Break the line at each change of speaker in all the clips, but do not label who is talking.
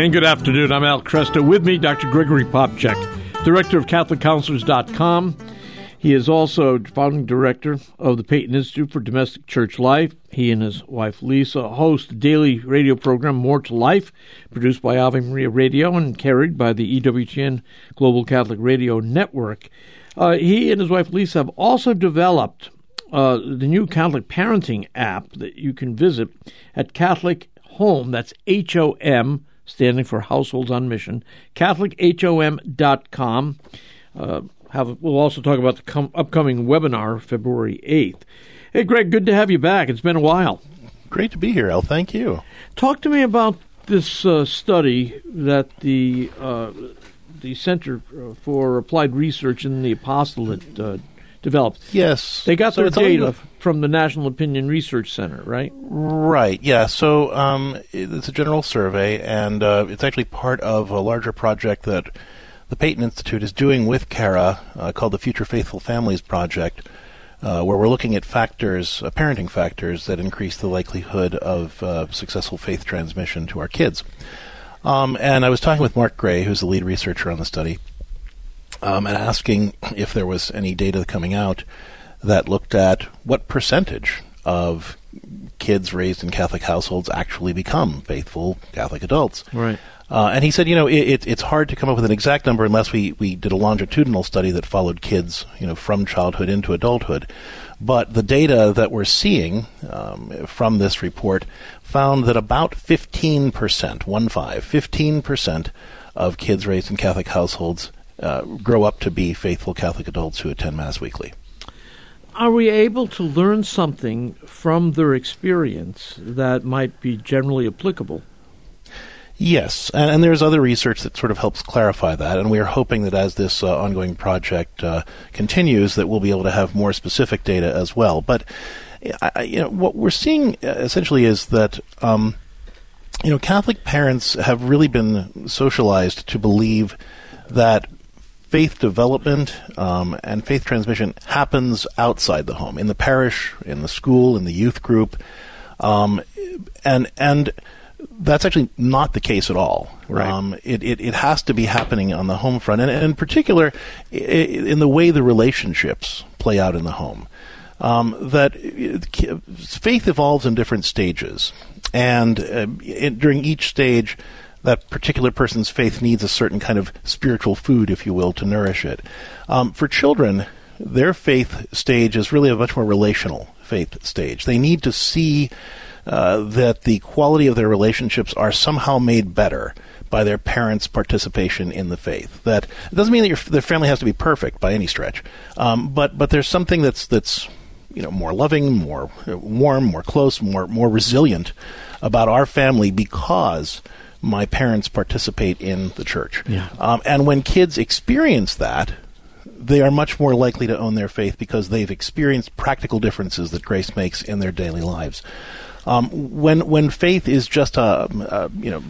And good afternoon. I'm Al Kresta. With me, Dr. Gregory Popcak, director of CatholicCounselors.com. He is also founding director of the Peyton Institute for Domestic Church Life. He and his wife Lisa host the daily radio program More to Life, produced by Ave Maria Radio and carried by the EWTN Global Catholic Radio Network. Uh, he and his wife Lisa have also developed uh, the new Catholic parenting app that you can visit at Catholic Home. That's H O M standing for Households on Mission, CatholicHOM.com. Uh, have, we'll also talk about the com- upcoming webinar February 8th. Hey, Greg, good to have you back. It's been a while.
Great to be here, Al. Thank you.
Talk to me about this uh, study that the uh, the Center for Applied Research in the Apostolate uh, developed.
Yes,
they got so their data from the National Opinion Research Center, right?
Right. Yeah. So um, it's a general survey, and uh, it's actually part of a larger project that the Peyton Institute is doing with CARA uh, called the Future Faithful Families Project. Uh, where we're looking at factors, uh, parenting factors that increase the likelihood of uh, successful faith transmission to our kids. Um, and I was talking with Mark Gray, who's the lead researcher on the study, um, and asking if there was any data coming out that looked at what percentage of kids raised in Catholic households actually become faithful Catholic adults.
Right.
Uh, and he said, you know, it, it, it's hard to come up with an exact number unless we, we did a longitudinal study that followed kids, you know, from childhood into adulthood. But the data that we're seeing um, from this report found that about 15%, one five, 15% of kids raised in Catholic households uh, grow up to be faithful Catholic adults who attend Mass weekly.
Are we able to learn something from their experience that might be generally applicable?
Yes, and, and, there's other research that sort of helps clarify that, and we are hoping that as this uh, ongoing project uh, continues, that we'll be able to have more specific data as well. But I, you know, what we're seeing uh, essentially is that. Um, you know, Catholic parents have really been socialized to believe that faith development um, and faith transmission happens outside the home, in the parish, in the school, in the youth group, um, and and that's actually not the case at all.
Right. Um,
it, it, it has to be happening on the home front, and, and in particular, in the way the relationships play out in the home. Um, that faith evolves in different stages, and uh, it, during each stage, that particular person's faith needs a certain kind of spiritual food, if you will, to nourish it. Um, for children, their faith stage is really a much more relational faith stage. They need to see uh, that the quality of their relationships are somehow made better by their parents' participation in the faith. That doesn't mean that your, their family has to be perfect by any stretch, um, but but there's something that's that's you know more loving, more warm, more close, more more resilient about our family because my parents participate in the church.
Yeah.
Um, and when kids experience that, they are much more likely to own their faith because they've experienced practical differences that grace makes in their daily lives. Um, when when faith is just a, a, you know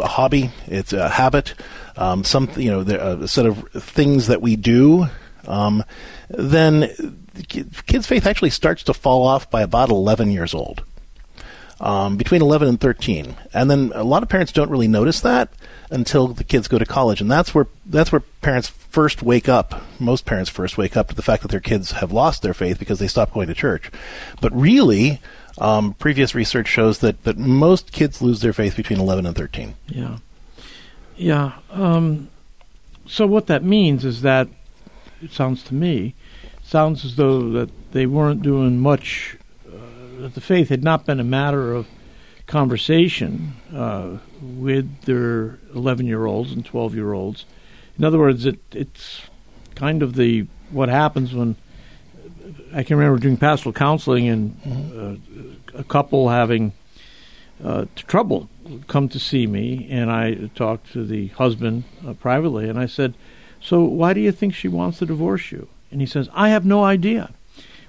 a hobby, it's a habit, um, some you know a set of things that we do, um, then kids' faith actually starts to fall off by about 11 years old um, between 11 and 13. And then a lot of parents don't really notice that until the kids go to college, and that's where that's where parents first wake up. Most parents first wake up to the fact that their kids have lost their faith because they stopped going to church. But really, um, previous research shows that that most kids lose their faith between 11 and 13.
Yeah, yeah. Um, so what that means is that it sounds to me sounds as though that they weren't doing much the faith had not been a matter of conversation uh, with their 11 year olds and 12 year olds. In other words, it, it's kind of the what happens when I can remember doing pastoral counseling and uh, a couple having uh, trouble come to see me, and I talked to the husband uh, privately, and I said, "So why do you think she wants to divorce you?" And he says, "I have no idea."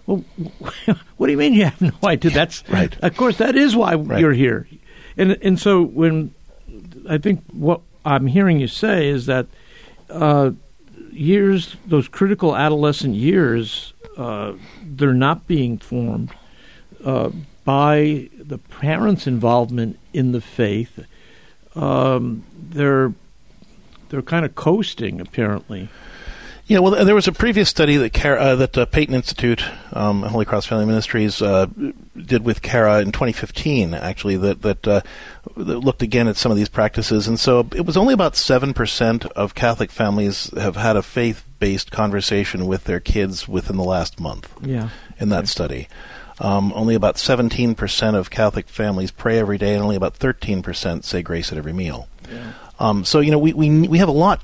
Well, what do you mean you have no idea? That's
right.
Of course, that is why
right.
you're here, and and so when I think what I'm hearing you say is that uh, years, those critical adolescent years, uh, they're not being formed uh, by the parents' involvement in the faith. um, they're they're kind of coasting apparently.
Yeah, well, there was a previous study that Cara, uh, that uh, Peyton Institute, um, Holy Cross Family Ministries, uh, did with Cara in 2015, actually, that that, uh, that, looked again at some of these practices, and so it was only about seven percent of Catholic families have had a faith-based conversation with their kids within the last month.
Yeah,
in that okay. study. Um, only about 17% of Catholic families pray every day, and only about 13% say grace at every meal. Yeah. Um, so you know we, we we have a lot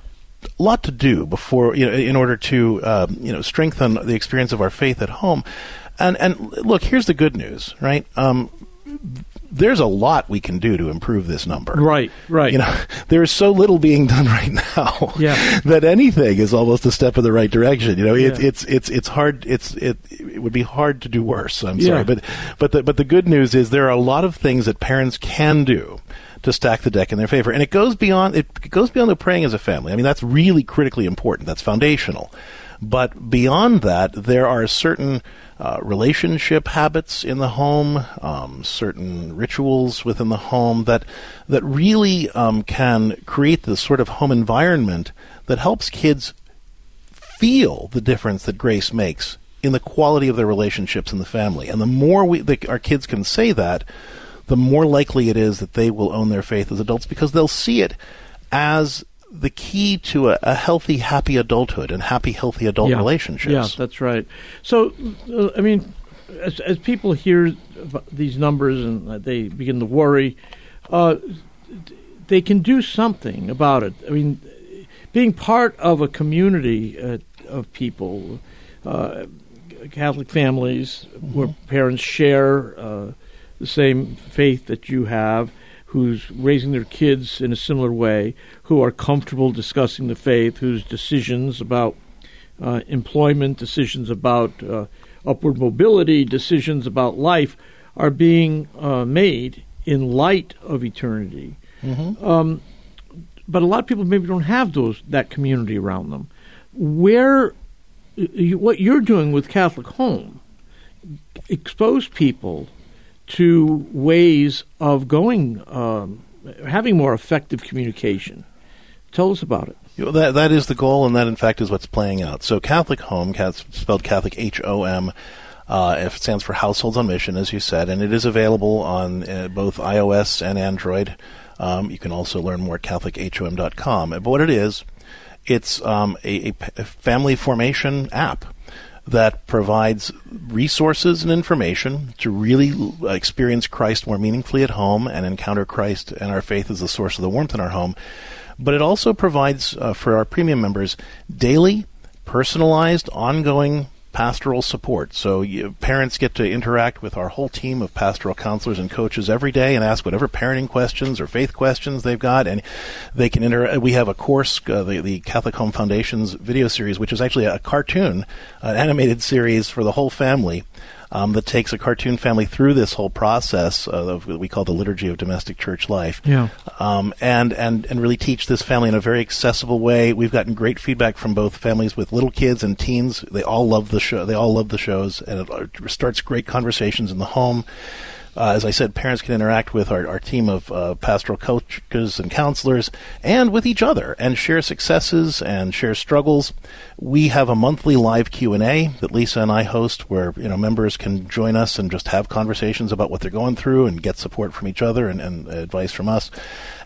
lot to do before you know in order to um, you know strengthen the experience of our faith at home. And and look, here's the good news, right? Um, there's a lot we can do to improve this number.
Right, right.
You know, there's so little being done right now
yeah.
that anything is almost a step in the right direction. You know, yeah. it's it's it's it's hard. It's it it would be hard to do worse. I'm sorry, yeah. but but the but the good news is there are a lot of things that parents can do to stack the deck in their favor. And it goes beyond it goes beyond the praying as a family. I mean, that's really critically important. That's foundational. But beyond that, there are certain uh, relationship habits in the home, um, certain rituals within the home that that really um, can create this sort of home environment that helps kids feel the difference that grace makes in the quality of their relationships in the family. And the more we, the, our kids can say that, the more likely it is that they will own their faith as adults because they'll see it as the key to a, a healthy, happy adulthood and happy, healthy adult
yeah.
relationships.
Yeah, that's right. So, uh, I mean, as, as people hear these numbers and they begin to worry, uh, they can do something about it. I mean, being part of a community uh, of people, uh, Catholic families mm-hmm. where parents share uh, the same faith that you have, who's raising their kids in a similar way, who are comfortable discussing the faith, whose decisions about uh, employment, decisions about uh, upward mobility, decisions about life are being uh, made in light of eternity. Mm-hmm. Um, but a lot of people maybe don't have those that community around them. Where what you're doing with Catholic Home expose people to ways of going, um, having more effective communication. Tell us about it.
You know, that that is the goal, and that in fact is what's playing out. So, Catholic Home, spelled Catholic H O M. Uh, it stands for Households on Mission, as you said, and it is available on uh, both iOS and Android. Um, you can also learn more at CatholicHOM.com. But what it is, it's um, a, a, family formation app that provides resources and information to really experience Christ more meaningfully at home and encounter Christ and our faith as the source of the warmth in our home. But it also provides uh, for our premium members daily, personalized, ongoing pastoral support. So you, parents get to interact with our whole team of pastoral counselors and coaches every day and ask whatever parenting questions or faith questions they've got, and they can inter. We have a course, uh, the, the Catholic Home Foundation's video series, which is actually a cartoon, an animated series for the whole family um, that takes a cartoon family through this whole process of what we call the liturgy of domestic church life.
Yeah.
Um, and, and, and really teach this family in a very accessible way. We've gotten great feedback from both families with little kids and teens. They all love the show. They all love the shows, and it starts great conversations in the home. Uh, as I said, parents can interact with our, our team of uh, pastoral coaches and counselors and with each other and share successes and share struggles. We have a monthly live Q&A that Lisa and I host where you know members can join us and just have conversations about what they're going through and get support from each other and, and advice from us.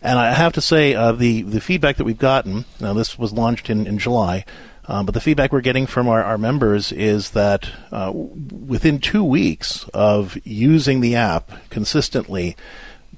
And I have to say, uh, the, the feedback that we've gotten, now this was launched in, in July, um, but the feedback we're getting from our, our members is that uh, within two weeks of using the app consistently,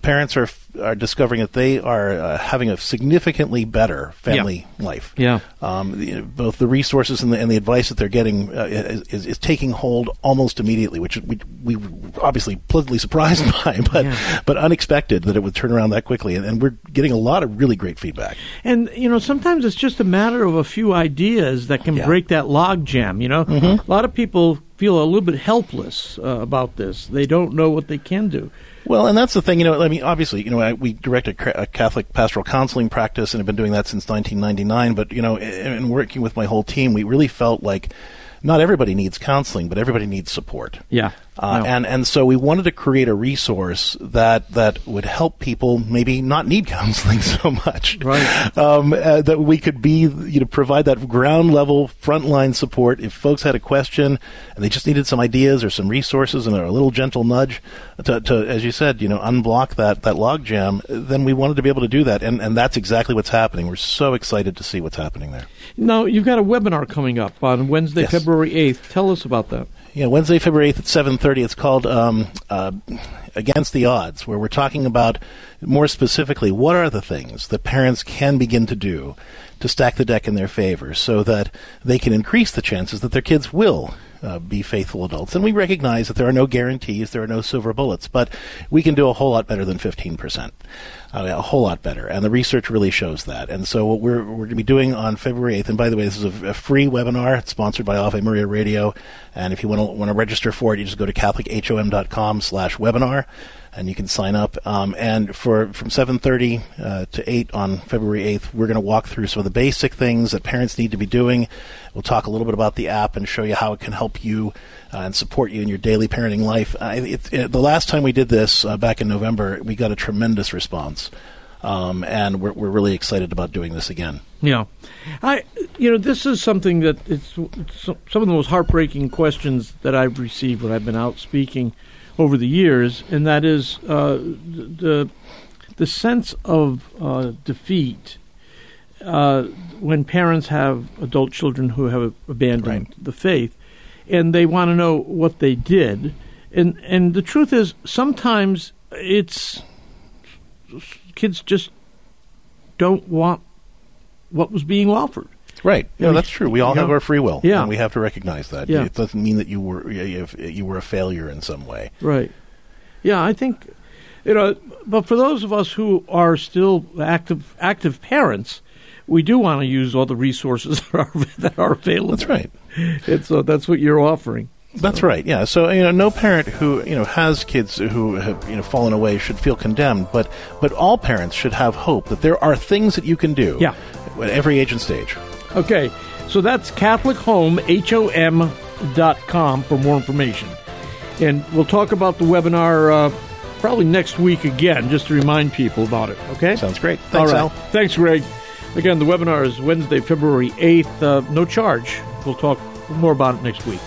parents are are discovering that they are uh, having a significantly better family
yeah.
life.
Yeah.
Um, the, both the resources and the, and the advice that they're getting uh, is, is, taking hold almost immediately, which we we obviously pleasantly surprised by, but yeah. but unexpected that it would turn around that quickly. And, and, we're getting a lot of really great feedback.
And you know, sometimes it's just a matter of a few ideas that can yeah. break that log jam. You know, mm-hmm. a lot of people feel a little bit helpless uh, about this. They don't know what they can do.
Well, and that's the thing, you know. I mean, obviously, you know, I, we direct a, a, Catholic pastoral counseling practice, and have been doing that since 1999. But you know, in, in, working with my whole team, we really felt like not everybody needs counseling, but everybody needs support.
Yeah.
Uh,
No.
and and so we wanted to create a resource that that would help people maybe not need counseling so much,
Right.
Um, uh, that we could be you know provide that ground level frontline support if folks had a question and they just needed some ideas or some resources and a little gentle nudge to, to as you said you know unblock that that logjam. Then we wanted to be able to do that, and and that's exactly what's happening. We're so excited to see what's happening there.
Now, you've got a webinar coming up on Wednesday,
Yes.
February 8th. Tell us about that.
Yeah, Wednesday, February 8th at 7.30. It's called um, uh, Against the Odds, where we're talking about, more specifically, what are the things that parents can begin to do to stack the deck in their favor so that they can increase the chances that their kids will uh, be faithful adults. And we recognize that there are no guarantees, there are no silver bullets, but we can do a whole lot better than 15%. Uh, a whole lot better, and the research really shows that. And so, what we're we're going to be doing on February 8th, and by the way, this is a, a free webinar. It's sponsored by Ave Maria Radio, and if you want to want to register for it, you just go to CatholicHOM.com/webinar, and you can sign up. Um, and for from 7:30 uh, to 8 on February 8th, we're going to walk through some of the basic things that parents need to be doing. We'll talk a little bit about the app and show you how it can help you uh, and support you in your daily parenting life. Uh, it, it, the last time we did this uh, back in November, we got a tremendous response, um, and we're, we're really excited about doing this again.
Yeah, I you know this is something that it's, it's some of the most heartbreaking questions that I've received when I've been out speaking over the years, and that is uh, the the sense of uh, defeat uh, when parents have adult children who have abandoned the faith, and they want to know what they did, and and the truth is sometimes it's kids just don't want what was being offered.
Right.
Yeah,
that's true. We all
yeah.
have our free will.
Yeah.
And we have to recognize that.
Yeah.
It doesn't mean that you were you you were a failure in some way.
Right. Yeah, I think you know, but for those of us who are still active active parents, we do want to use all the resources that are, that are available.
That's right.
It's uh, that's what you're offering.
That's right. Yeah. So you know, no parent who you know has kids who have you know fallen away should feel condemned, but but all parents should have hope that there are things that you can do.
Yeah.
At every age and stage.
Okay, so that's Catholic Home H O M dot com for more information, and we'll talk about the webinar uh, probably next week again, just to remind people about it. Okay.
Sounds great. Thanks,
All
Al.
Thanks, Greg. Again, the webinar is Wednesday, February 8th. Uh, no charge. We'll talk more about it next week.